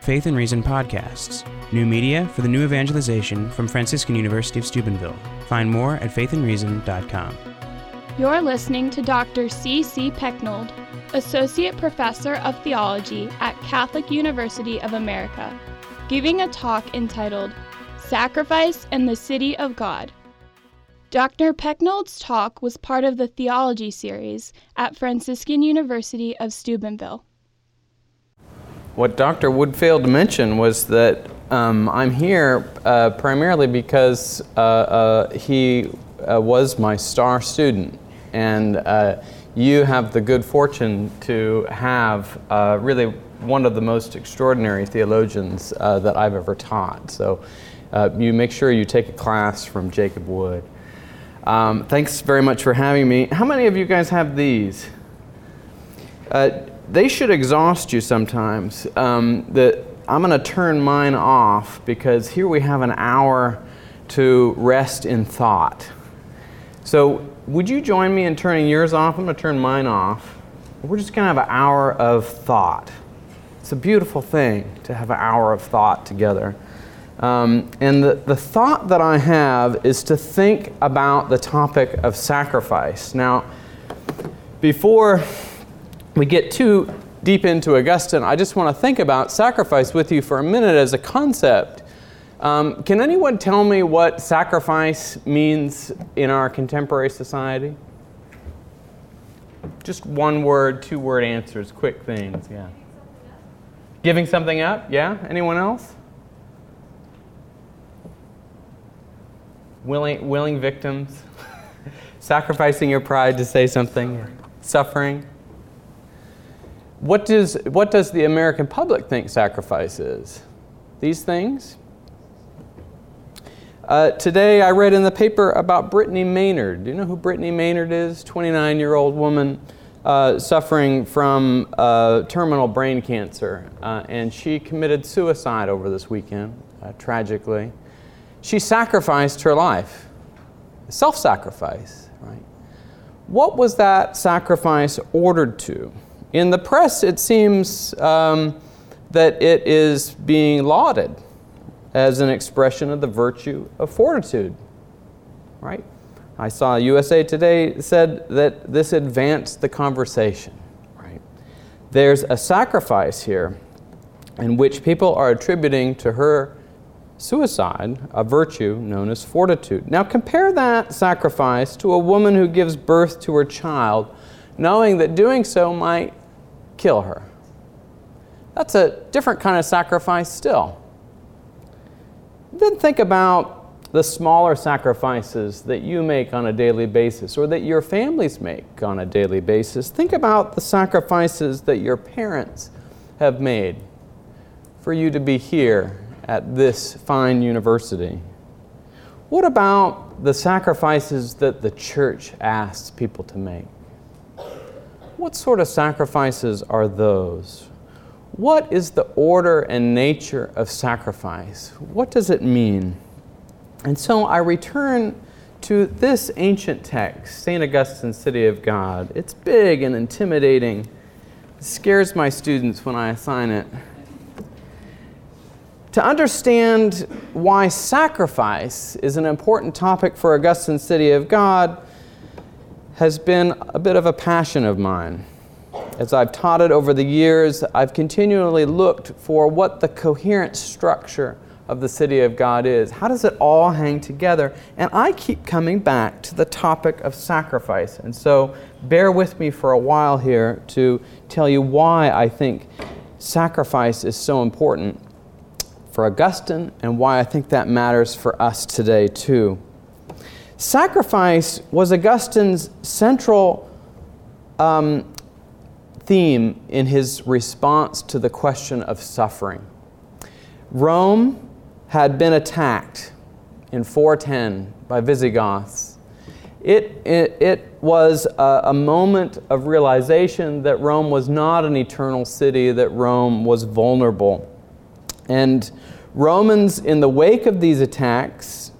Faith and Reason podcasts, new media for the new evangelization from Franciscan University of Steubenville. Find more at faithandreason.com. You're listening to Dr. C. C. Pecknold, Associate Professor of Theology at Catholic University of America, giving a talk entitled Sacrifice and the City of God. Dr. Pecknold's talk was part of the theology series at Franciscan University of Steubenville. What Dr. Wood failed to mention was that um, I'm here uh, primarily because uh, uh, he uh, was my star student, and uh, you have the good fortune to have uh, really one of the most extraordinary theologians that I've ever taught. So you make sure you take a class from Jacob Wood. Um, thanks very much for having me. How many of you guys have these? They should exhaust you sometimes. Um, I'm going to turn mine off because here we have an hour to rest in thought. So, would you join me in turning yours off? I'm going to turn mine off. We're just going to have an hour of thought. It's a beautiful thing to have an hour of thought together. Um, and the, the thought that I have is to think about the topic of sacrifice. Now, before we get too deep into Augustine, I just want to think about sacrifice with you for a minute as a concept. Um, can anyone tell me what sacrifice means in our contemporary society? Just one word, two word answers, quick things, yeah. Giving something up, yeah? Anyone else? Willing, willing victims? Sacrificing your pride to say something? Suffering? What does, what does the American public think sacrifice is? These things? Uh, today I read in the paper about Brittany Maynard. Do you know who Brittany Maynard is? 29 year old woman uh, suffering from uh, terminal brain cancer. Uh, and she committed suicide over this weekend, uh, tragically. She sacrificed her life, self sacrifice, right? What was that sacrifice ordered to? In the press, it seems um, that it is being lauded as an expression of the virtue of fortitude. Right? I saw USA Today said that this advanced the conversation. Right? There's a sacrifice here in which people are attributing to her suicide a virtue known as fortitude. Now compare that sacrifice to a woman who gives birth to her child, knowing that doing so might kill her. That's a different kind of sacrifice still. Then think about the smaller sacrifices that you make on a daily basis or that your families make on a daily basis. Think about the sacrifices that your parents have made for you to be here at this fine university. What about the sacrifices that the church asks people to make? What sort of sacrifices are those? What is the order and nature of sacrifice? What does it mean? And so I return to this ancient text, St. Augustine's City of God. It's big and intimidating. It scares my students when I assign it. To understand why sacrifice is an important topic for Augustine's City of God, has been a bit of a passion of mine. As I've taught it over the years, I've continually looked for what the coherent structure of the city of God is. How does it all hang together? And I keep coming back to the topic of sacrifice. And so bear with me for a while here to tell you why I think sacrifice is so important for Augustine and why I think that matters for us today too. Sacrifice was Augustine's central um, theme in his response to the question of suffering. Rome had been attacked in 410 by Visigoths. It, it, it was a, a moment of realization that Rome was not an eternal city, that Rome was vulnerable. And Romans, in the wake of these attacks,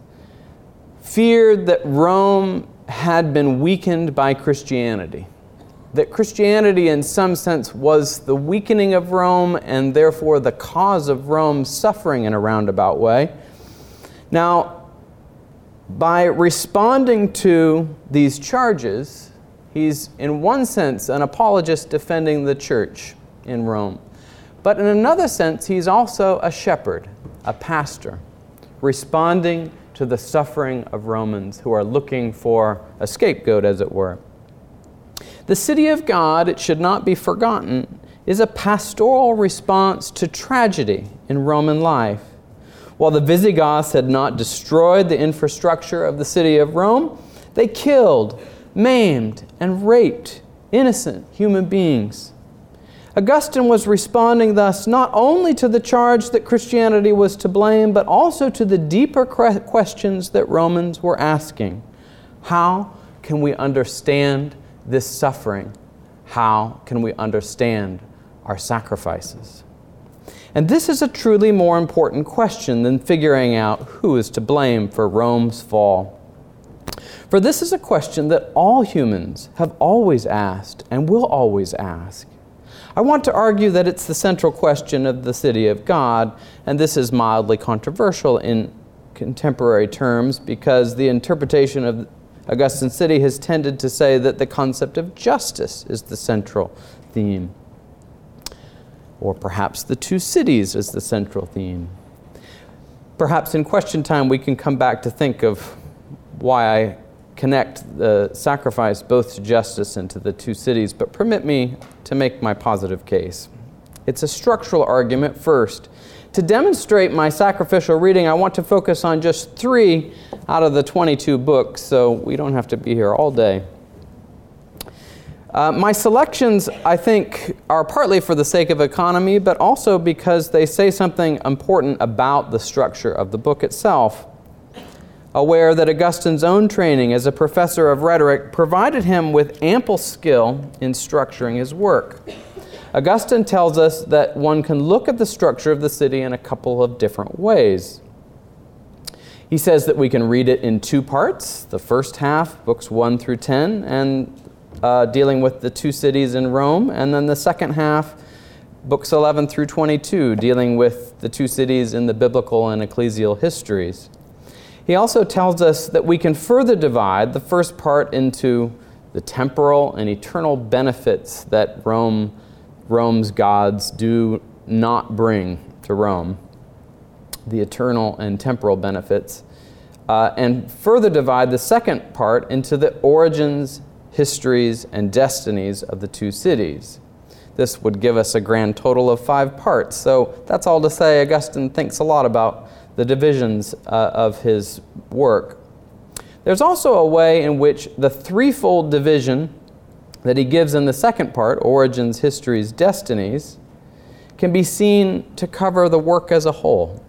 feared that Rome had been weakened by Christianity. that Christianity, in some sense, was the weakening of Rome and therefore the cause of Rome's suffering in a roundabout way. Now, by responding to these charges, he's, in one sense, an apologist defending the church in Rome. But in another sense, he's also a shepherd, a pastor, responding to the suffering of Romans who are looking for a scapegoat, as it were. The city of God, it should not be forgotten, is a pastoral response to tragedy in Roman life. While the Visigoths had not destroyed the infrastructure of the city of Rome, they killed, maimed, and raped innocent human beings. Augustine was responding thus not only to the charge that Christianity was to blame, but also to the deeper questions that Romans were asking. How can we understand this suffering, how can we understand our sacrifices? And this is a truly more important question than figuring out who is to blame for Rome's fall. For this is a question that all humans have always asked and will always ask. I want to argue that it's the central question of the city of God, and this is mildly controversial in contemporary terms because the interpretation of Augustine City has tended to say that the concept of justice is the central theme. Or perhaps the two cities is the central theme. Perhaps in question time we can come back to think of why I connect the sacrifice both to justice and to the two cities, but permit me to make my positive case. It's a structural argument first. To demonstrate my sacrificial reading, I want to focus on just three out of the 22 books, so we don't have to be here all day. Uh, my selections, I think, are partly for the sake of economy, but also because they say something important about the structure of the book itself. Aware that Augustine's own training as a professor of rhetoric provided him with ample skill in structuring his work. Augustine tells us that one can look at the structure of the city in a couple of different ways. He says that we can read it in two parts the first half, books 1 through 10, and uh, dealing with the two cities in Rome, and then the second half, books 11 through 22, dealing with the two cities in the biblical and ecclesial histories. He also tells us that we can further divide the first part into the temporal and eternal benefits that Rome Rome's gods do not bring to Rome the eternal and temporal benefits, uh, and further divide the second part into the origins, histories, and destinies of the two cities. This would give us a grand total of five parts. So that's all to say, Augustine thinks a lot about the divisions uh, of his work. There's also a way in which the threefold division that he gives in the second part, Origins, Histories, Destinies, can be seen to cover the work as a whole.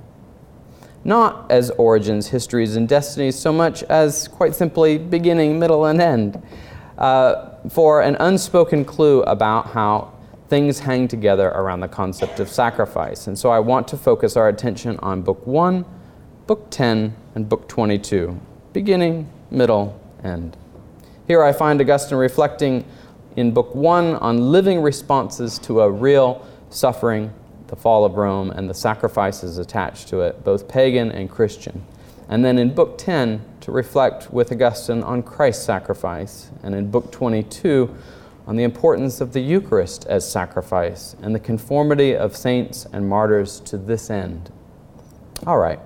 Not as origins, histories, and destinies so much as quite simply beginning, middle, and end, uh, for an unspoken clue about how things hang together around the concept of sacrifice. And so I want to focus our attention on Book 1, Book 10, and Book 22, beginning, middle, end. Here I find Augustine reflecting in Book 1 on living responses to a real suffering, the fall of Rome, and the sacrifices attached to it, both pagan and Christian. And then in Book 10, to reflect with Augustine on Christ's sacrifice. And in Book 22, on the importance of the Eucharist as sacrifice and the conformity of saints and martyrs to this end. All right.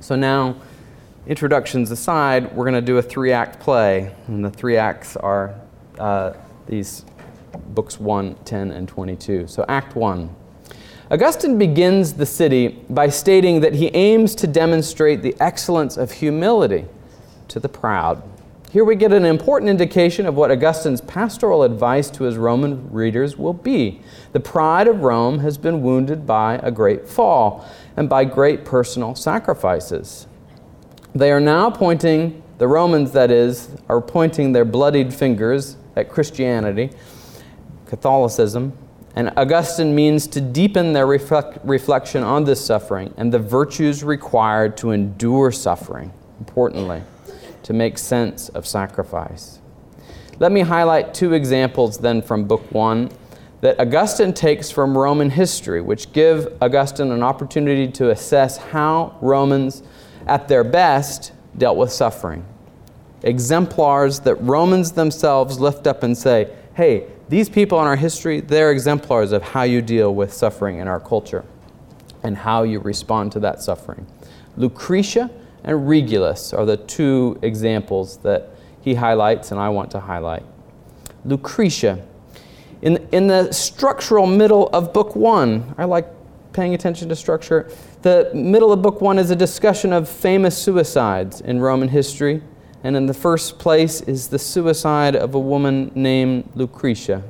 So now, introductions aside, we're going to do a three act play. And the three acts are uh, these books 1, 10, and 22. So, Act 1. Augustine begins the city by stating that he aims to demonstrate the excellence of humility to the proud. Here we get an important indication of what Augustine's pastoral advice to his Roman readers will be. The pride of Rome has been wounded by a great fall and by great personal sacrifices. They are now pointing, the Romans that is, are pointing their bloodied fingers at Christianity, Catholicism, and Augustine means to deepen their reflect, reflection on this suffering and the virtues required to endure suffering, importantly, to make sense of sacrifice. Let me highlight two examples then from Book 1 that Augustine takes from Roman history, which give Augustine an opportunity to assess how Romans, at their best, dealt with suffering. Exemplars that Romans themselves lift up and say, hey, these people in our history, they're exemplars of how you deal with suffering in our culture and how you respond to that suffering. Lucretia and Regulus are the two examples that he highlights and I want to highlight. Lucretia. In, in the structural middle of Book One, I like paying attention to structure. The middle of Book One is a discussion of famous suicides in Roman history. And in the first place is the suicide of a woman named Lucretia.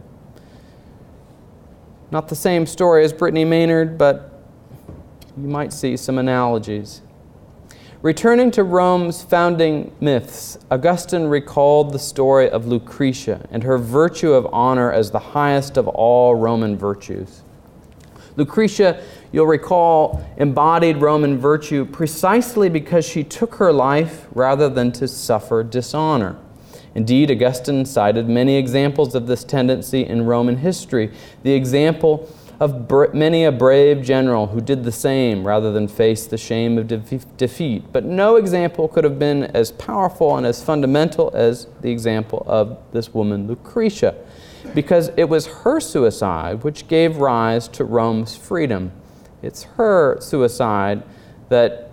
Not the same story as Brittany Maynard, but you might see some analogies. Returning to Rome's founding myths, Augustine recalled the story of Lucretia and her virtue of honor as the highest of all Roman virtues. Lucretia, you'll recall, embodied Roman virtue precisely because she took her life rather than to suffer dishonor. Indeed, Augustine cited many examples of this tendency in Roman history. The example of many a brave general who did the same rather than face the shame of de- defeat. But no example could have been as powerful and as fundamental as the example of this woman, Lucretia, because it was her suicide which gave rise to Rome's freedom. It's her suicide that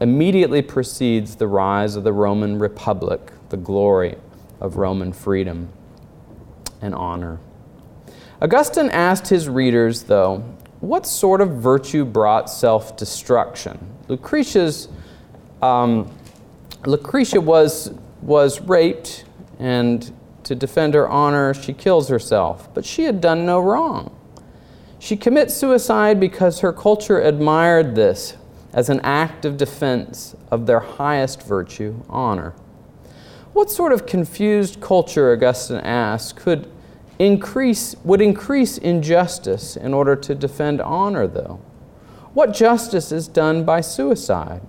immediately precedes the rise of the Roman Republic, the glory of Roman freedom and honor. Augustine asked his readers, though, what sort of virtue brought self destruction? Lucretia's, um, Lucretia was, was raped, and to defend her honor, she kills herself. But she had done no wrong. She commits suicide because her culture admired this as an act of defense of their highest virtue, honor. What sort of confused culture, Augustine asks, could increase, would increase injustice in order to defend honor, though? What justice is done by suicide?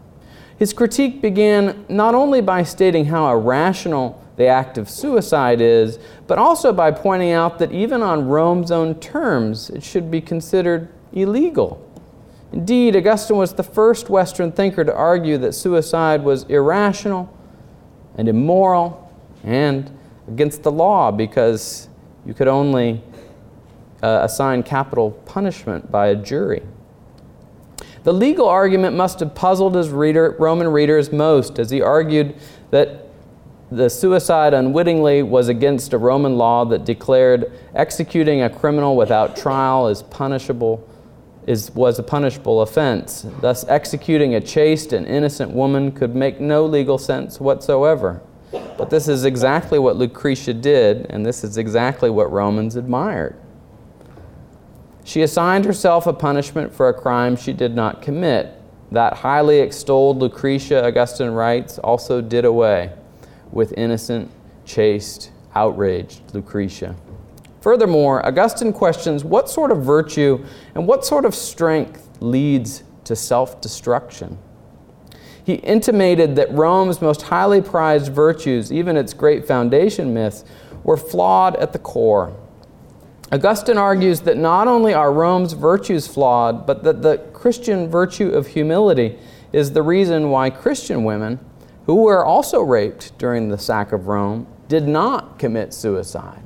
His critique began not only by stating how irrational the act of suicide is, but also by pointing out that even on Rome's own terms, it should be considered illegal. Indeed, Augustine was the first Western thinker to argue that suicide was irrational and immoral and against the law because you could only uh, assign capital punishment by a jury. The legal argument must have puzzled his reader, Roman readers most, as he argued that the suicide unwittingly was against a Roman law that declared executing a criminal without trial is punishable is, was a punishable offense. Thus, executing a chaste and innocent woman could make no legal sense whatsoever. But this is exactly what Lucretia did, and this is exactly what Romans admired. She assigned herself a punishment for a crime she did not commit. That highly extolled Lucretia, Augustine writes, also did away with innocent, chaste, outraged Lucretia. Furthermore, Augustine questions what sort of virtue and what sort of strength leads to self destruction. He intimated that Rome's most highly prized virtues, even its great foundation myths, were flawed at the core. Augustine argues that not only are Rome's virtues flawed, but that the Christian virtue of humility is the reason why Christian women, who were also raped during the sack of Rome, did not commit suicide.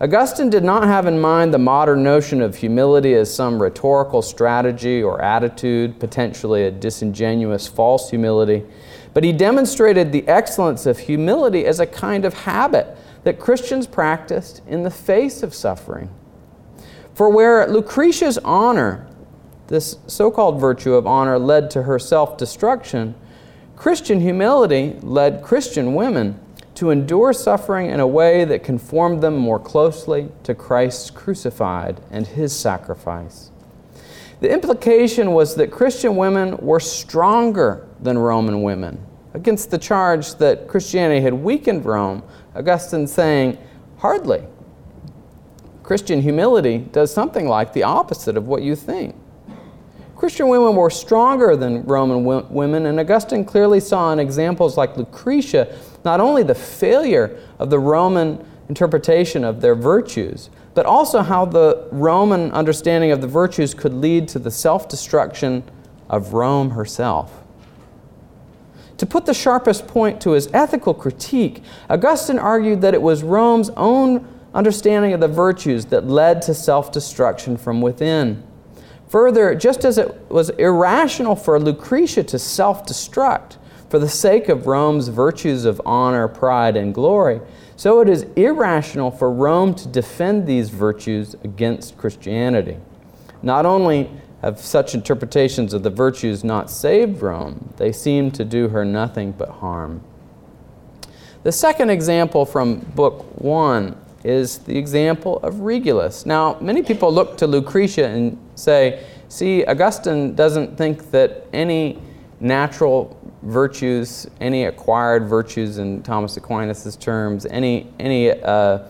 Augustine did not have in mind the modern notion of humility as some rhetorical strategy or attitude, potentially a disingenuous false humility, but he demonstrated the excellence of humility as a kind of habit that Christians practiced in the face of suffering. For where Lucretia's honor, this so called virtue of honor, led to her self destruction, Christian humility led Christian women to endure suffering in a way that conformed them more closely to Christ crucified and his sacrifice. The implication was that Christian women were stronger than Roman women. Against the charge that Christianity had weakened Rome, Augustine saying, hardly. Christian humility does something like the opposite of what you think. Christian women were stronger than Roman women, and Augustine clearly saw in examples like Lucretia not only the failure of the Roman interpretation of their virtues, but also how the Roman understanding of the virtues could lead to the self destruction of Rome herself. To put the sharpest point to his ethical critique, Augustine argued that it was Rome's own understanding of the virtues that led to self destruction from within. Further, just as it was irrational for Lucretia to self destruct for the sake of Rome's virtues of honor, pride, and glory, so it is irrational for Rome to defend these virtues against Christianity. Not only have such interpretations of the virtues not saved Rome, they seem to do her nothing but harm. The second example from Book 1 is the example of Regulus. Now, many people look to Lucretia and say, see, Augustine doesn't think that any natural virtues, any acquired virtues in Thomas Aquinas' terms, any, any uh,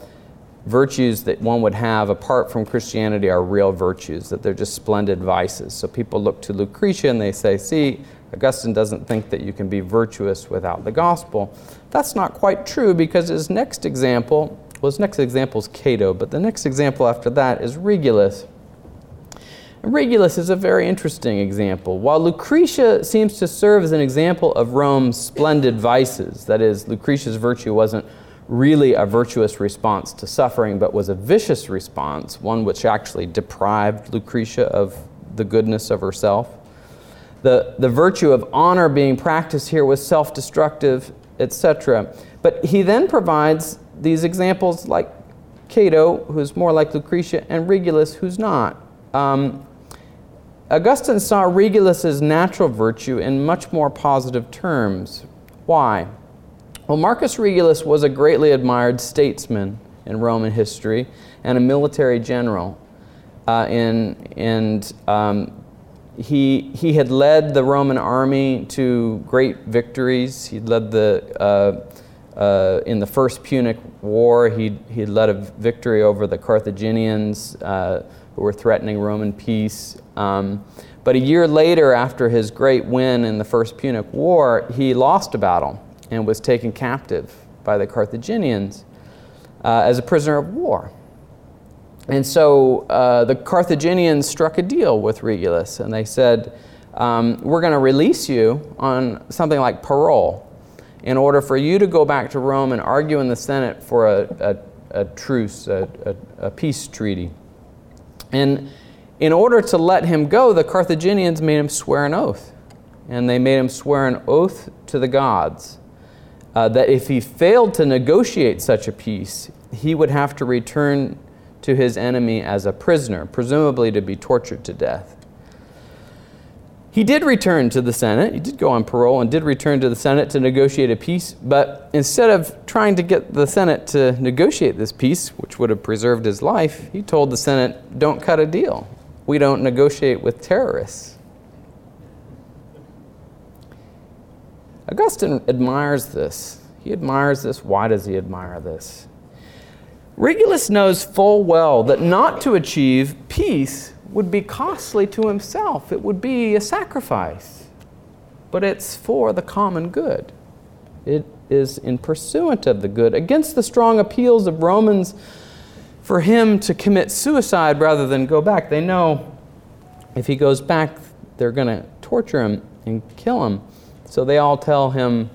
virtues that one would have apart from Christianity are real virtues, that they're just splendid vices. So people look to Lucretia and they say, see, Augustine doesn't think that you can be virtuous without the gospel. That's not quite true because his next example well, his next example is Cato, but the next example after that is Regulus. Regulus is a very interesting example. While Lucretia seems to serve as an example of Rome's splendid vices, that is, Lucretia's virtue wasn't really a virtuous response to suffering, but was a vicious response, one which actually deprived Lucretia of the goodness of herself. The, the virtue of honor being practiced here was self destructive, etc. But he then provides these examples like Cato, who's more like Lucretia, and Regulus, who's not. Um, Augustine saw Regulus's natural virtue in much more positive terms. Why? Well, Marcus Regulus was a greatly admired statesman in Roman history and a military general. Uh, in, and um, he, he had led the Roman army to great victories. He led the uh, uh, in the First Punic War, he he led a victory over the Carthaginians uh, who were threatening Roman peace. Um, but a year later, after his great win in the First Punic War, he lost a battle and was taken captive by the Carthaginians uh, as a prisoner of war. And so uh, the Carthaginians struck a deal with Regulus, and they said, um, We're going to release you on something like parole in order for you to go back to Rome and argue in the Senate for a, a, a truce, a, a, peace treaty. And in order to let him go, the Carthaginians made him swear an oath. And they made him swear an oath to the gods uh, that if he failed to negotiate such a peace, he would have to return to his enemy as a prisoner, presumably to be tortured to death. He did return to the Senate. He did go on parole and did return to the Senate to negotiate a peace. But instead of trying to get the Senate to negotiate this peace, which would have preserved his life, he told the Senate, don't cut a deal. We don't negotiate with terrorists. Augustine admires this. He admires this. Why does he admire this? Regulus knows full well that not to achieve peace would be costly to himself. It would be a sacrifice. But it's for the common good. It is in pursuant of the good, against the strong appeals of Romans for him to commit suicide rather than go back. They know if he goes back, they're going to torture him and kill him. So they all tell him,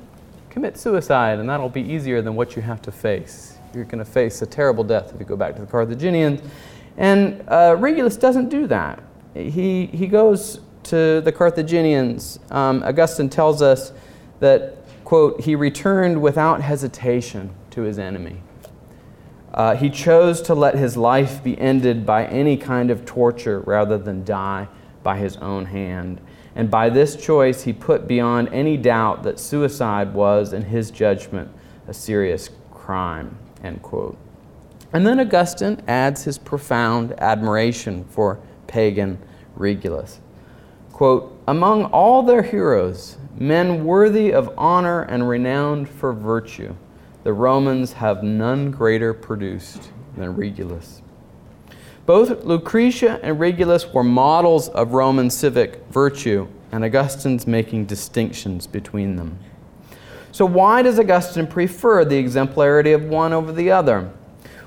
commit suicide, and that'll be easier than what you have to face. You're going to face a terrible death if you go back to the Carthaginians. And uh, Regulus doesn't do that. He, he goes to the Carthaginians. Um, Augustine tells us that, quote, he returned without hesitation to his enemy. Uh, he chose to let his life be ended by any kind of torture rather than die by his own hand. And by this choice, he put beyond any doubt that suicide was, in his judgment, a serious crime. End quote. And then Augustine adds his profound admiration for pagan Regulus. Quote, Among all their heroes, men worthy of honor and renowned for virtue, the Romans have none greater produced than Regulus. Both Lucretia and Regulus were models of Roman civic virtue, and Augustine's making distinctions between them. So, why does Augustine prefer the exemplarity of one over the other?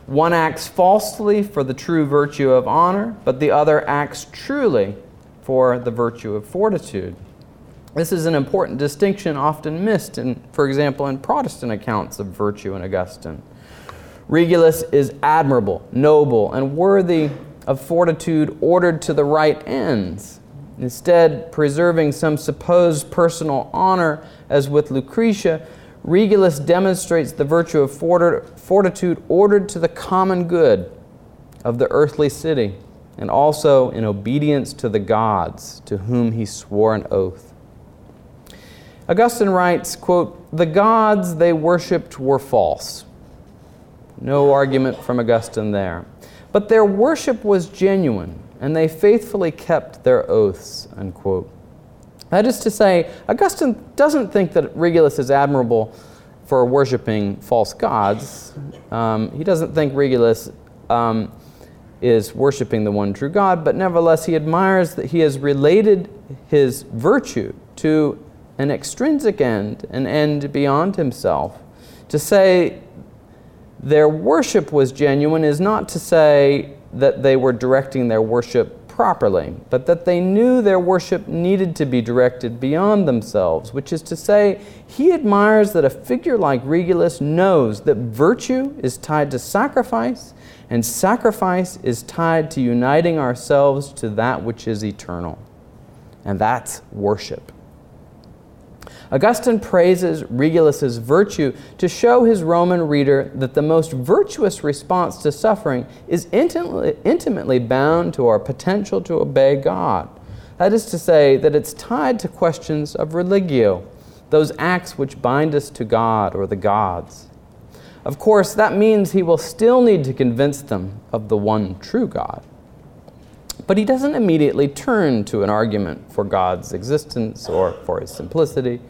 One acts falsely for the true virtue of honor, but the other acts truly for the virtue of fortitude. This is an important distinction often missed, in, for example, in Protestant accounts of virtue in Augustine. Regulus is admirable, noble, and worthy of fortitude ordered to the right ends. Instead, preserving some supposed personal honor, as with Lucretia, Regulus demonstrates the virtue of fortitude ordered to the common good of the earthly city, and also in obedience to the gods to whom he swore an oath. Augustine writes, quote, The gods they worshipped were false. No argument from Augustine there. But their worship was genuine, and they faithfully kept their oaths, unquote. That is to say, Augustine doesn't think that Regulus is admirable for worshiping false gods. Um, he doesn't think Regulus um, is worshiping the one true God, but nevertheless, he admires that he has related his virtue to an extrinsic end, an end beyond himself. To say their worship was genuine is not to say that they were directing their worship properly, but that they knew their worship needed to be directed beyond themselves, which is to say, he admires that a figure like Regulus knows that virtue is tied to sacrifice, and sacrifice is tied to uniting ourselves to that which is eternal. And that's worship. Augustine praises Regulus's virtue to show his Roman reader that the most virtuous response to suffering is intimately, intimately bound to our potential to obey God. That is to say, that it's tied to questions of religio, those acts which bind us to God or the gods. Of course, that means he will still need to convince them of the one true God. But he doesn't immediately turn to an argument for God's existence or for his simplicity.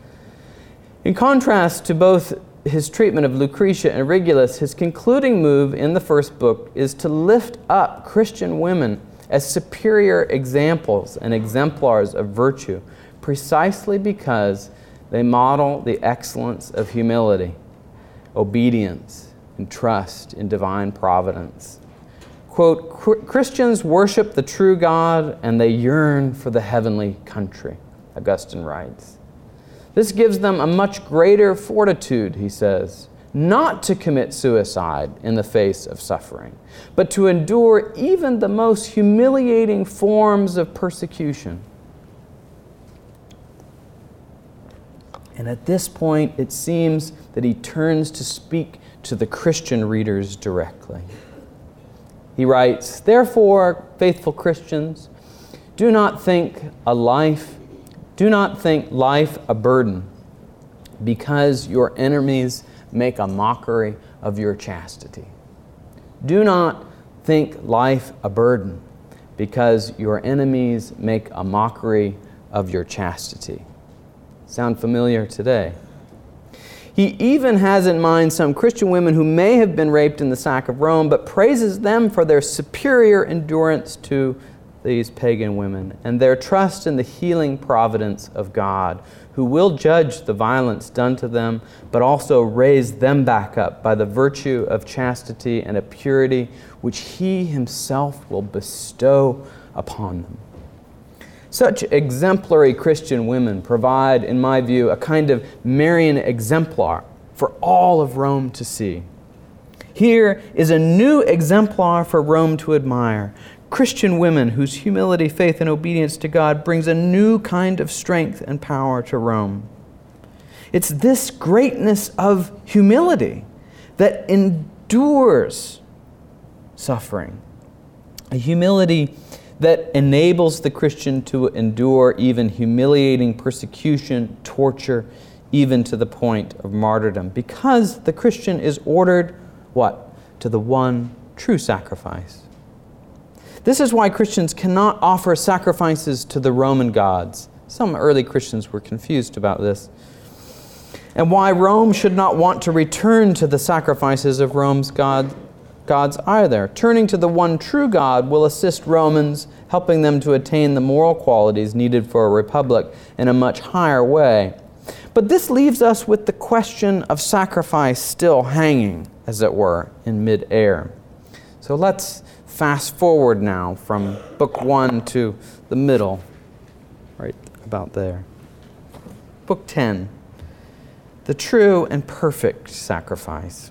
In contrast to both his treatment of Lucretia and Regulus, his concluding move in the first book is to lift up Christian women as superior examples and exemplars of virtue, precisely because they model the excellence of humility, obedience, and trust in divine providence. Quote, Christians worship the true God and they yearn for the heavenly country, Augustine writes. This gives them a much greater fortitude, he says, not to commit suicide in the face of suffering, but to endure even the most humiliating forms of persecution. And at this point, it seems that he turns to speak to the Christian readers directly. He writes, Therefore, faithful Christians, do not think a life do not think life a burden because your enemies make a mockery of your chastity. Do not think life a burden because your enemies make a mockery of your chastity. Sound familiar today? He even has in mind some Christian women who may have been raped in the sack of Rome, but praises them for their superior endurance to these pagan women and their trust in the healing providence of God, who will judge the violence done to them, but also raise them back up by the virtue of chastity and a purity which He Himself will bestow upon them. Such exemplary Christian women provide, in my view, a kind of Marian exemplar for all of Rome to see. Here is a new exemplar for Rome to admire, Christian women whose humility, faith, and obedience to God brings a new kind of strength and power to Rome. It's this greatness of humility that endures suffering, a humility that enables the Christian to endure even humiliating persecution, torture, even to the point of martyrdom, because the Christian is ordered what? To the one true sacrifice. This is why Christians cannot offer sacrifices to the Roman gods. Some early Christians were confused about this. And why Rome should not want to return to the sacrifices of Rome's god, gods either. Turning to the one true God will assist Romans, helping them to attain the moral qualities needed for a republic in a much higher way. But this leaves us with the question of sacrifice still hanging, as it were, in midair. So let's fast forward now from book one to the middle, right about there. Book 10 The True and Perfect Sacrifice.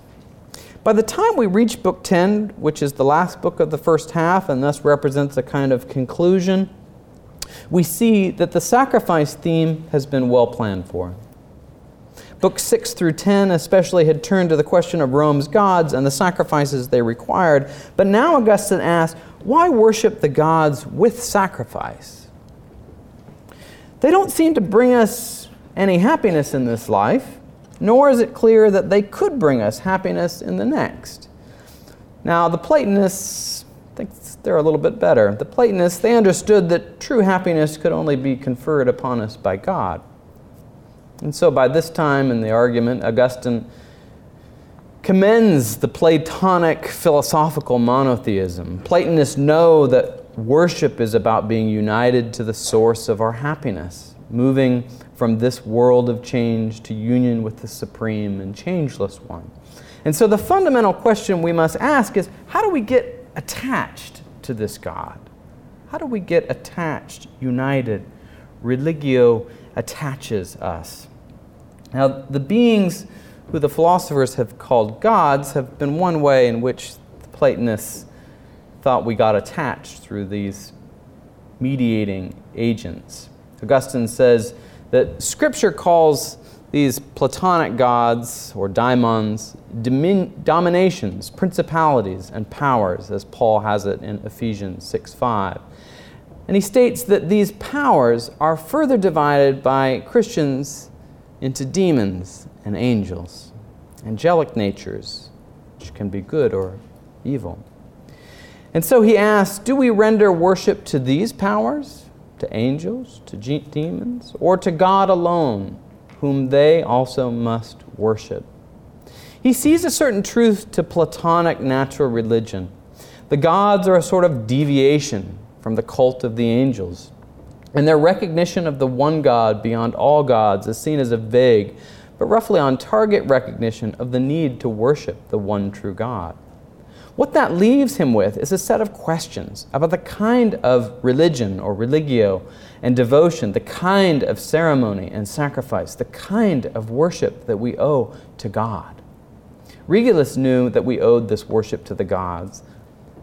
By the time we reach Book 10, which is the last book of the first half and thus represents a kind of conclusion, we see that the sacrifice theme has been well planned for. Books 6 through 10 especially had turned to the question of Rome's gods and the sacrifices they required, but now Augustine asks, why worship the gods with sacrifice? They don't seem to bring us any happiness in this life nor is it clear that they could bring us happiness in the next. Now, the Platonists, think they're a little bit better. The Platonists, they understood that true happiness could only be conferred upon us by God. And so, by this time in the argument, Augustine commends the Platonic philosophical monotheism. Platonists know that worship is about being united to the source of our happiness, moving from this world of change to union with the supreme and changeless one. And so the fundamental question we must ask is how do we get attached to this God? How do we get attached, united? Religio attaches us. Now, the beings who the philosophers have called gods have been one way in which the Platonists thought we got attached through these mediating agents. Augustine says that Scripture calls these Platonic gods or daimons domin- dominations, principalities, and powers, as Paul has it in Ephesians 6 5. And he states that these powers are further divided by Christians into demons and angels, angelic natures, which can be good or evil. And so he asks Do we render worship to these powers? to angels, to demons, or to God alone, whom they also must worship. He sees a certain truth to Platonic natural religion. The gods are a sort of deviation from the cult of the angels, and their recognition of the one God beyond all gods is seen as a vague, but roughly on target recognition of the need to worship the one true God. What that leaves him with is a set of questions about the kind of religion or religio and devotion, the kind of ceremony and sacrifice, the kind of worship that we owe to God. Regulus knew that we owed this worship to the gods.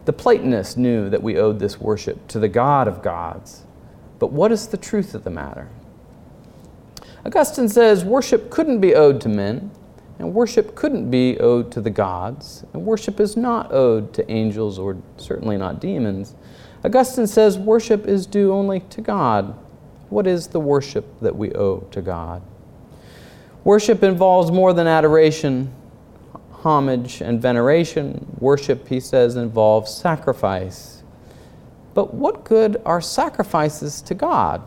The Platonists knew that we owed this worship to the God of gods. But what is the truth of the matter? Augustine says worship couldn't be owed to men and worship couldn't be owed to the gods, and worship is not owed to angels or certainly not demons. Augustine says worship is due only to God. What is the worship that we owe to God? Worship involves more than adoration, homage, and veneration. Worship, he says, involves sacrifice. But what good are sacrifices to God?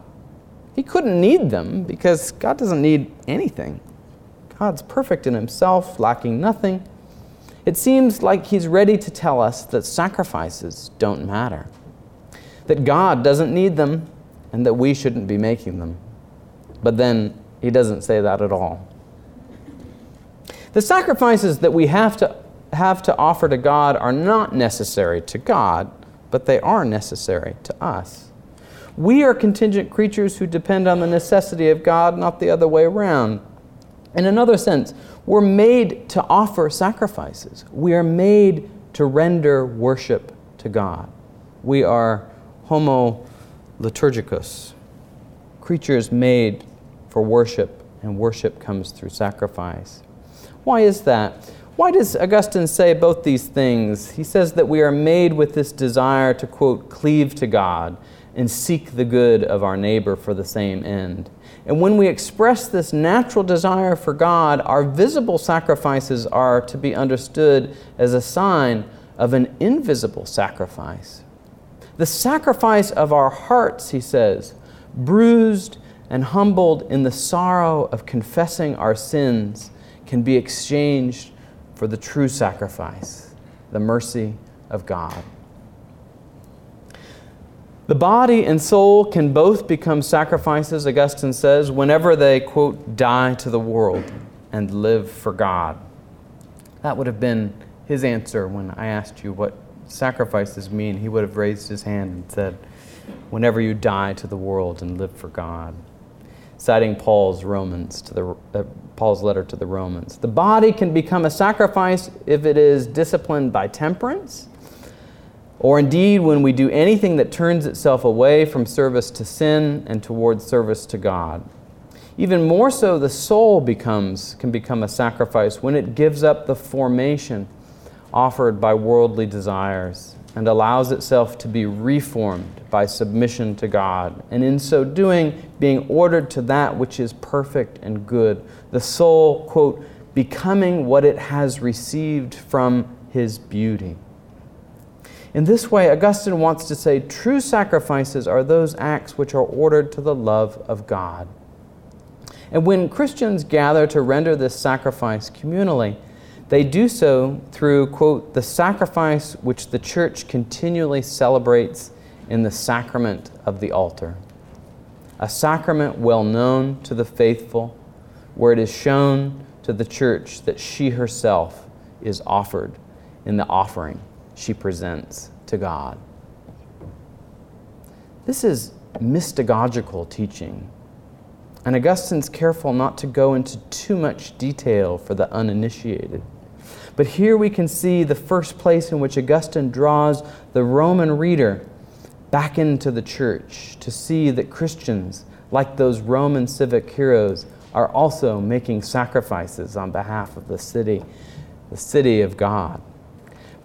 He couldn't need them because God doesn't need anything. God's perfect in himself, lacking nothing. It seems like he's ready to tell us that sacrifices don't matter, that God doesn't need them, and that we shouldn't be making them. But then he doesn't say that at all. The sacrifices that we have to have to offer to God are not necessary to God, but they are necessary to us. We are contingent creatures who depend on the necessity of God, not the other way around. In another sense, we're made to offer sacrifices. We are made to render worship to God. We are homo liturgicus, creatures made for worship, and worship comes through sacrifice. Why is that? Why does Augustine say both these things? He says that we are made with this desire to, quote, cleave to God and seek the good of our neighbor for the same end. And when we express this natural desire for God, our visible sacrifices are to be understood as a sign of an invisible sacrifice. The sacrifice of our hearts, he says, bruised and humbled in the sorrow of confessing our sins, can be exchanged for the true sacrifice, the mercy of God. The body and soul can both become sacrifices, Augustine says, whenever they, quote, die to the world and live for God. That would have been his answer when I asked you what sacrifices mean. He would have raised his hand and said, whenever you die to the world and live for God. Citing Paul's Romans to the uh, Paul's letter to the Romans. The body can become a sacrifice if it is disciplined by temperance or indeed, when we do anything that turns itself away from service to sin and towards service to God. Even more so, the soul becomes, can become a sacrifice when it gives up the formation offered by worldly desires and allows itself to be reformed by submission to God, and in so doing, being ordered to that which is perfect and good. The soul, quote, becoming what it has received from His beauty. In this way, Augustine wants to say true sacrifices are those acts which are ordered to the love of God. And when Christians gather to render this sacrifice communally, they do so through, quote, the sacrifice which the church continually celebrates in the sacrament of the altar. A sacrament well known to the faithful, where it is shown to the church that she herself is offered in the offering she presents to God. This is mystagogical teaching. And Augustine's careful not to go into too much detail for the uninitiated. But here we can see the first place in which Augustine draws the Roman reader back into the church to see that Christians, like those Roman civic heroes, are also making sacrifices on behalf of the city, the city of God.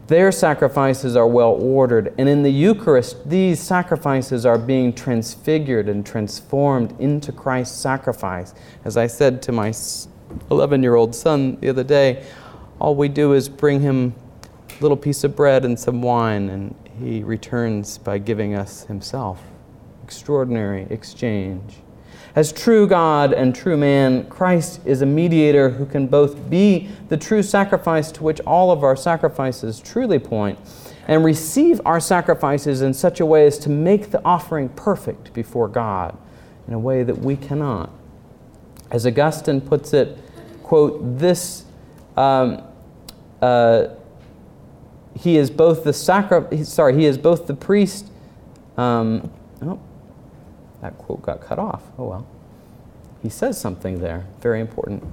Their sacrifices are well ordered, and in the Eucharist, these sacrifices are being transfigured and transformed into Christ's sacrifice. As I said to my 11 year old son the other day, all we do is bring him a little piece of bread and some wine, and he returns by giving us himself. Extraordinary exchange. As true God and true man, Christ is a mediator who can both be the true sacrifice to which all of our sacrifices truly point and receive our sacrifices in such a way as to make the offering perfect before God in a way that we cannot. As Augustine puts it, quote, this, um, uh, he is both the sacri- sorry, he is both the priest, um, oh, that quote got cut off. Oh well. He says something there, very important,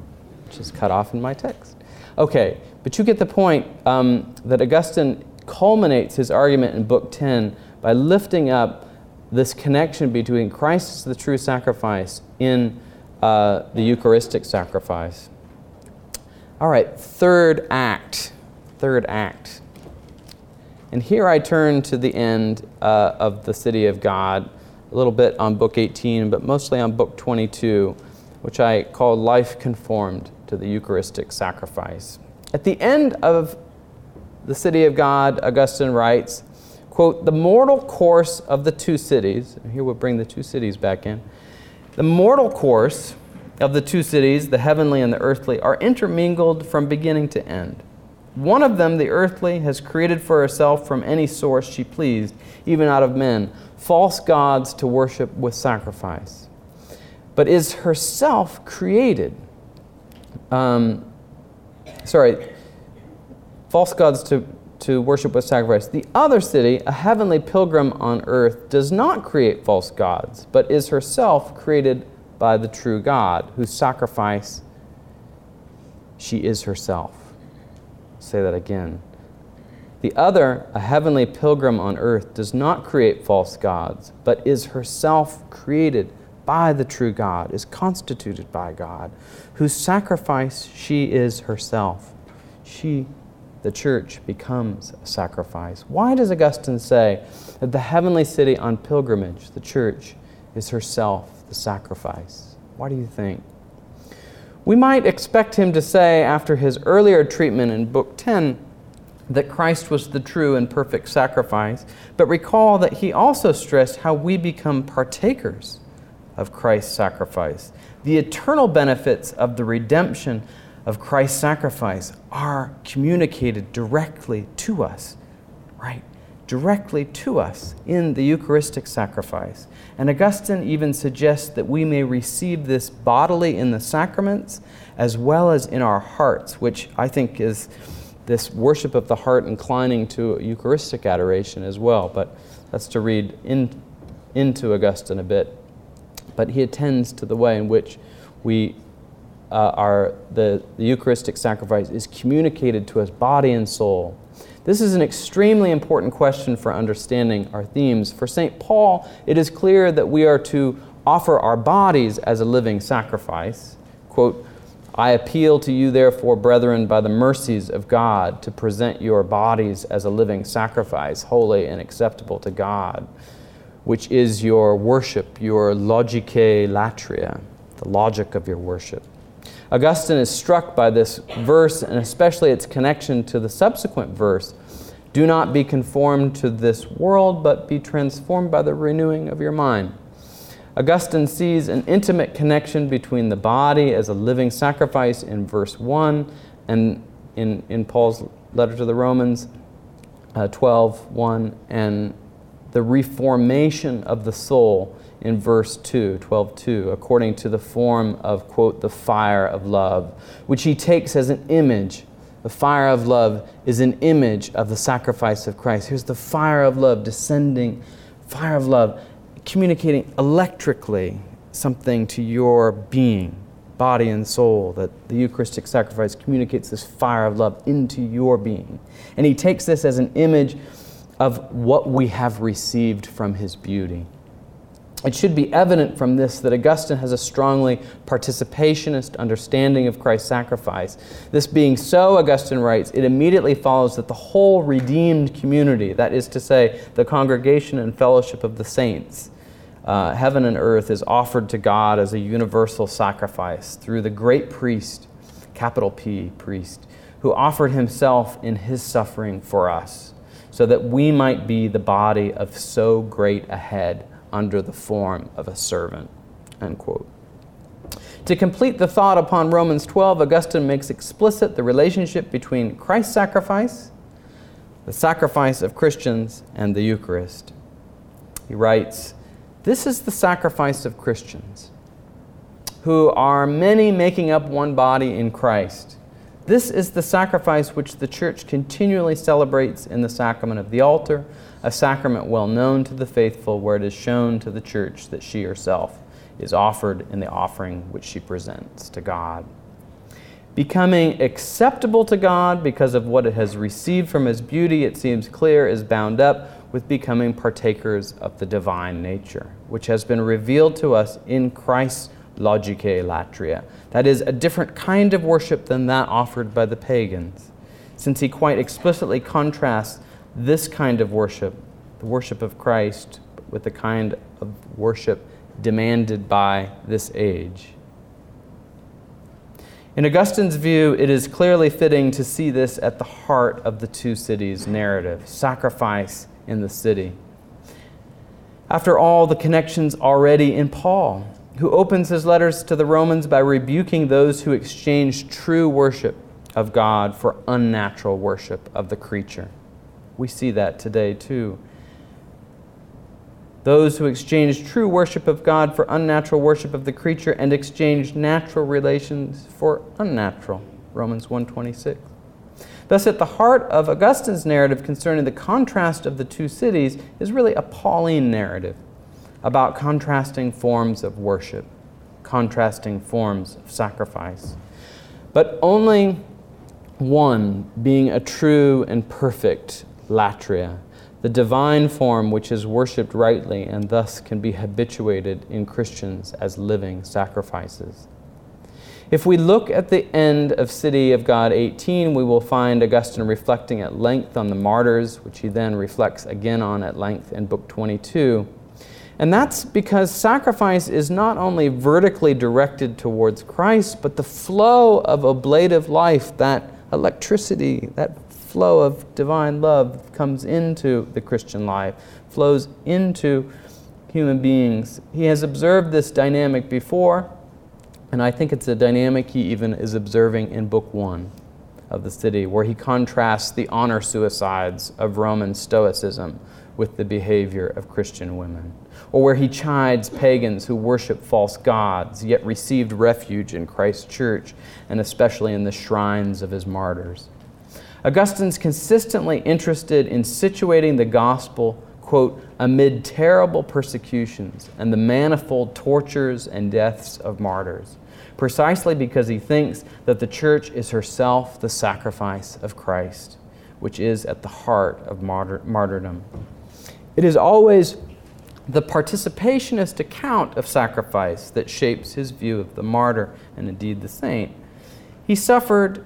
which is cut off in my text. Okay, but you get the point um, that Augustine culminates his argument in Book 10 by lifting up this connection between Christ as the true sacrifice in uh, the Eucharistic sacrifice. All right, third act. Third act. And here I turn to the end uh, of the city of God a little bit on book 18, but mostly on book 22, which I call Life Conformed to the Eucharistic Sacrifice. At the end of the city of God, Augustine writes, quote, the mortal course of the two cities, here we'll bring the two cities back in, the mortal course of the two cities, the heavenly and the earthly, are intermingled from beginning to end. One of them, the earthly, has created for herself from any source she pleased, even out of men, false gods to worship with sacrifice, but is herself created. Um, sorry, false gods to, to worship with sacrifice. The other city, a heavenly pilgrim on earth, does not create false gods, but is herself created by the true God, whose sacrifice she is herself say that again. The other, a heavenly pilgrim on earth, does not create false gods, but is herself created by the true God, is constituted by God, whose sacrifice she is herself. She, the church, becomes a sacrifice. Why does Augustine say that the heavenly city on pilgrimage, the church, is herself the sacrifice? Why do you think? We might expect him to say, after his earlier treatment in Book 10, that Christ was the true and perfect sacrifice, but recall that he also stressed how we become partakers of Christ's sacrifice, the eternal benefits of the redemption of Christ's sacrifice are communicated directly to us? Directly to us in the Eucharistic sacrifice. And Augustine even suggests that we may receive this bodily in the sacraments as well as in our hearts, which I think is this worship of the heart inclining to Eucharistic adoration as well. But that's to read in, into Augustine a bit. But he attends to the way in which we uh, are the, the Eucharistic sacrifice is communicated to us body and soul. This is an extremely important question for understanding our themes. For St. Paul, it is clear that we are to offer our bodies as a living sacrifice. Quote, I appeal to you, therefore, brethren, by the mercies of God, to present your bodies as a living sacrifice, holy and acceptable to God, which is your worship, your logike latreia, the logic of your worship. Augustine is struck by this verse and especially its connection to the subsequent verse Do not be conformed to this world, but be transformed by the renewing of your mind. Augustine sees an intimate connection between the body as a living sacrifice in verse 1 and in, in Paul's letter to the Romans uh, 12 1 and the reformation of the soul in verse 2, 12 2, according to the form of, quote, the fire of love, which he takes as an image. The fire of love is an image of the sacrifice of Christ. Here's the fire of love descending, fire of love communicating electrically something to your being, body and soul, that the Eucharistic sacrifice communicates this fire of love into your being. And he takes this as an image of what we have received from his beauty. It should be evident from this that Augustine has a strongly participationist understanding of Christ's sacrifice. This being so, Augustine writes, it immediately follows that the whole redeemed community, that is to say, the congregation and fellowship of the saints, uh, heaven and earth is offered to God as a universal sacrifice through the great priest, capital P, priest, who offered himself in his suffering for us, so that we might be the body of so great a head under the form of a servant. To complete the thought upon Romans 12, Augustine makes explicit the relationship between Christ's sacrifice, the sacrifice of Christians, and the Eucharist. He writes, this is the sacrifice of Christians, who are many making up one body in Christ. This is the sacrifice which the church continually celebrates in the sacrament of the altar, a sacrament well known to the faithful, where it is shown to the church that she herself is offered in the offering which she presents to God. Becoming acceptable to God because of what it has received from His beauty, it seems clear, is bound up with becoming partakers of the divine nature, which has been revealed to us in Christ's logike latreia. That is, a different kind of worship than that offered by the pagans, since he quite explicitly contrasts this kind of worship, the worship of Christ, with the kind of worship demanded by this age. In Augustine's view, it is clearly fitting to see this at the heart of the two cities narrative sacrifice in the city. After all, the connections already in Paul, who opens his letters to the Romans by rebuking those who exchange true worship of God for unnatural worship of the creature. We see that today too. Those who exchange true worship of God for unnatural worship of the creature and exchange natural relations for unnatural. Romans 126. Thus, at the heart of Augustine's narrative concerning the contrast of the two cities is really a Pauline narrative about contrasting forms of worship, contrasting forms of sacrifice. But only one being a true and perfect latria, the divine form which is worshipped rightly and thus can be habituated in Christians as living sacrifices. If we look at the end of City of God 18, we will find Augustine reflecting at length on the martyrs, which he then reflects again on at length in Book 22. And that's because sacrifice is not only vertically directed towards Christ, but the flow of oblative life, that electricity, that flow of divine love comes into the Christian life, flows into human beings. He has observed this dynamic before And I think it's a dynamic he even is observing in Book One of the city, where he contrasts the honor suicides of Roman Stoicism with the behavior of Christian women, or where he chides pagans who worship false gods yet received refuge in Christ's church and especially in the shrines of his martyrs. Augustine's consistently interested in situating the gospel, quote, amid terrible persecutions and the manifold tortures and deaths of martyrs, precisely because he thinks that the church is herself the sacrifice of Christ, which is at the heart of martyr- martyrdom. It is always the participationist account of sacrifice that shapes his view of the martyr and indeed the saint. He suffered,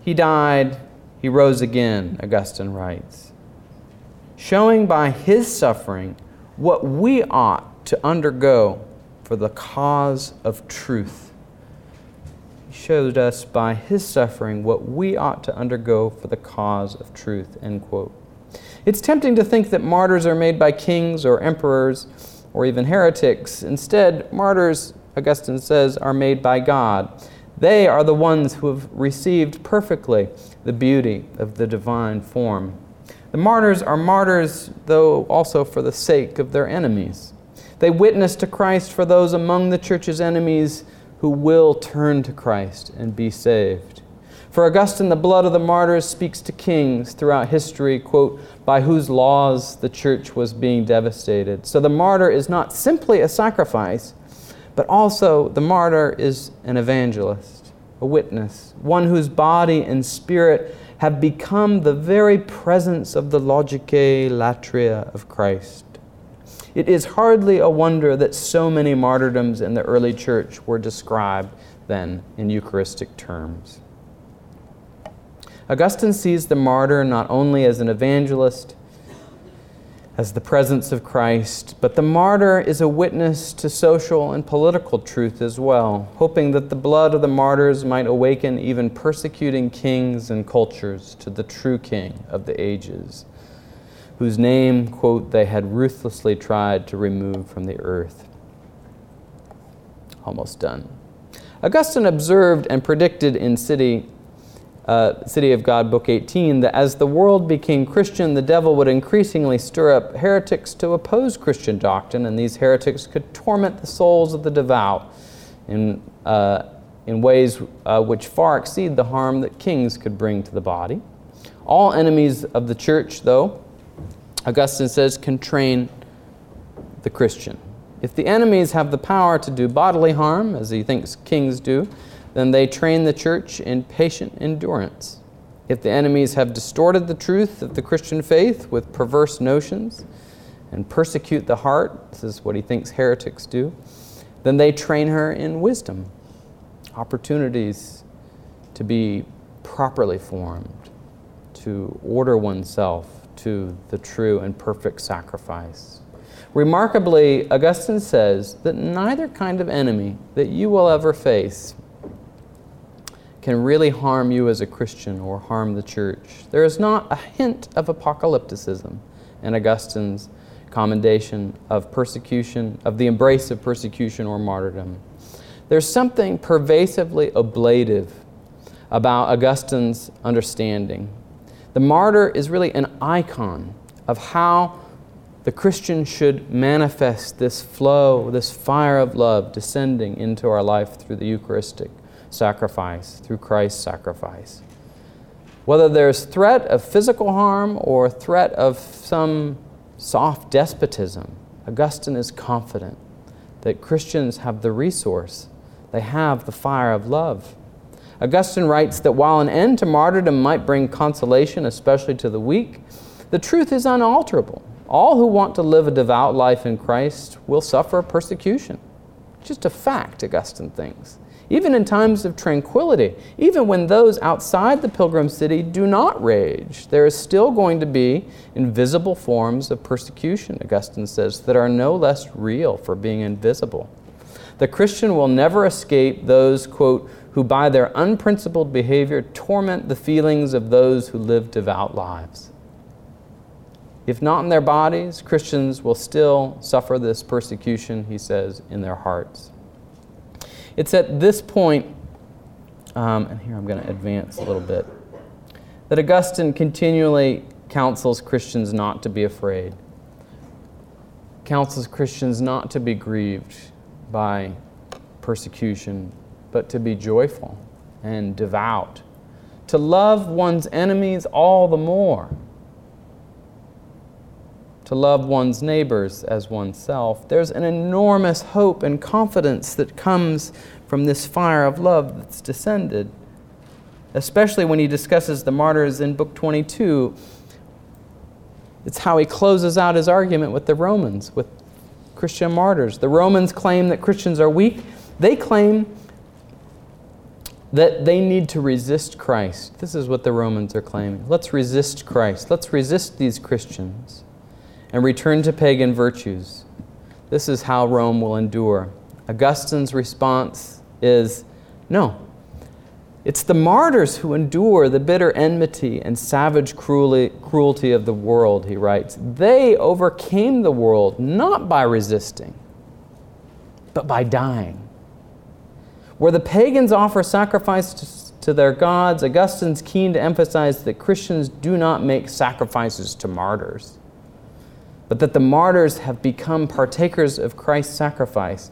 he died, he rose again, Augustine writes, showing by his suffering what we ought to undergo for the cause of truth. He showed us by his suffering what we ought to undergo for the cause of truth. End quote. It's tempting to think that martyrs are made by kings or emperors or even heretics. Instead, martyrs, Augustine says, are made by God. They are the ones who have received perfectly the beauty of the divine form. The martyrs are martyrs, though also for the sake of their enemies. They witness to Christ for those among the church's enemies who will turn to Christ and be saved. For Augustine, the blood of the martyrs speaks to kings throughout history, quote, by whose laws the church was being devastated. So the martyr is not simply a sacrifice, but also the martyr is an evangelist, a witness, one whose body and spirit have become the very presence of the logike latreia of Christ. It is hardly a wonder that so many martyrdoms in the early church were described then in Eucharistic terms. Augustine sees the martyr not only as an evangelist, as the presence of Christ, but the martyr is a witness to social and political truth as well, hoping that the blood of the martyrs might awaken even persecuting kings and cultures to the true king of the ages, whose name, quote, they had ruthlessly tried to remove from the earth. Almost done. Augustine observed and predicted in City uh, City of God, Book 18, that as the world became Christian, the devil would increasingly stir up heretics to oppose Christian doctrine, and these heretics could torment the souls of the devout in, uh, in ways uh, which far exceed the harm that kings could bring to the body. All enemies of the church, though, Augustine says, can train the Christian. If the enemies have the power to do bodily harm, as he thinks kings do, then they train the church in patient endurance. If the enemies have distorted the truth of the Christian faith with perverse notions and persecute the heart, this is what he thinks heretics do, then they train her in wisdom, opportunities to be properly formed, to order oneself to the true and perfect sacrifice. Remarkably, Augustine says that neither kind of enemy that you will ever face can really harm you as a Christian or harm the church. There is not a hint of apocalypticism in Augustine's commendation of persecution, of the embrace of persecution or martyrdom. There's something pervasively oblative about Augustine's understanding. The martyr is really an icon of how the Christian should manifest this flow, this fire of love descending into our life through the Eucharistic sacrifice, through Christ's sacrifice. Whether there's threat of physical harm or threat of some soft despotism, Augustine is confident that Christians have the resource, they have the fire of love. Augustine writes that while an end to martyrdom might bring consolation, especially to the weak, the truth is unalterable. All who want to live a devout life in Christ will suffer persecution. Just a fact, Augustine thinks even in times of tranquility, even when those outside the pilgrim city do not rage, there is still going to be invisible forms of persecution, Augustine says, that are no less real for being invisible. The Christian will never escape those, quote, who by their unprincipled behavior torment the feelings of those who live devout lives. If not in their bodies, Christians will still suffer this persecution, he says, in their hearts. It's at this point, um, and here I'm going to advance a little bit, that Augustine continually counsels Christians not to be afraid, counsels Christians not to be grieved by persecution, but to be joyful and devout, to love one's enemies all the more, to love one's neighbors as oneself. There's an enormous hope and confidence that comes from this fire of love that's descended, especially when he discusses the martyrs in Book 22. It's how he closes out his argument with the Romans, with Christian martyrs. The Romans claim that Christians are weak. They claim that they need to resist Christ. This is what the Romans are claiming. Let's resist Christ. Let's resist these Christians and return to pagan virtues. This is how Rome will endure. Augustine's response is no. It's the martyrs who endure the bitter enmity and savage cruelty of the world, he writes. They overcame the world not by resisting, but by dying. Where the pagans offer sacrifice to their gods, Augustine's keen to emphasize that Christians do not make sacrifices to martyrs, but that the martyrs have become partakers of Christ's sacrifice.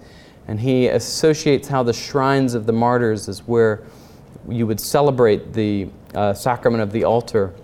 And he associates how the shrines of the martyrs is where you would celebrate the uh, sacrament of the altar,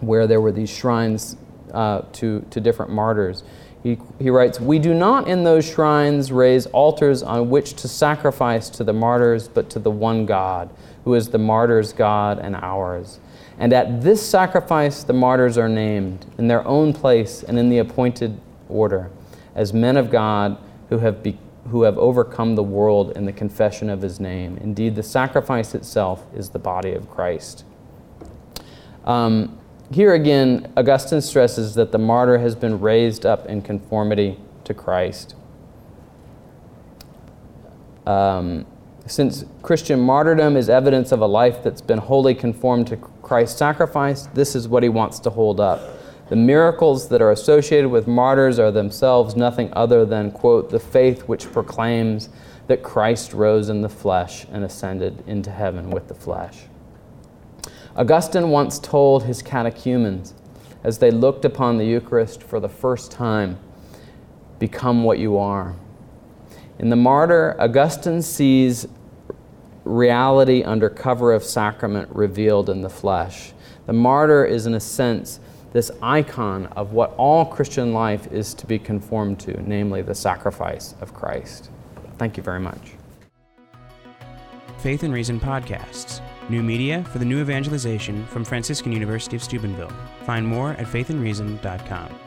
where there were these shrines uh, to, to different martyrs. He, he writes, We do not in those shrines raise altars on which to sacrifice to the martyrs, but to the one God, who is the martyrs' God and ours. And at this sacrifice the martyrs are named, in their own place and in the appointed order, as men of God who have, be, who have overcome the world in the confession of his name. Indeed, the sacrifice itself is the body of Christ. Um, here again, Augustine stresses that the martyr has been raised up in conformity to Christ. Um, since Christian martyrdom is evidence of a life that's been wholly conformed to Christ's sacrifice, this is what he wants to hold up. The miracles that are associated with martyrs are themselves nothing other than, quote, the faith which proclaims that Christ rose in the flesh and ascended into heaven with the flesh. Augustine once told his catechumens as they looked upon the Eucharist for the first time become what you are. In the martyr, Augustine sees reality under cover of sacrament revealed in the flesh. The martyr is, in a sense, this icon of what all Christian life is to be conformed to, namely the sacrifice of Christ. Thank you very much. Faith and Reason podcasts New media for the new evangelization from Franciscan University of Steubenville. Find more at faithandreason.com.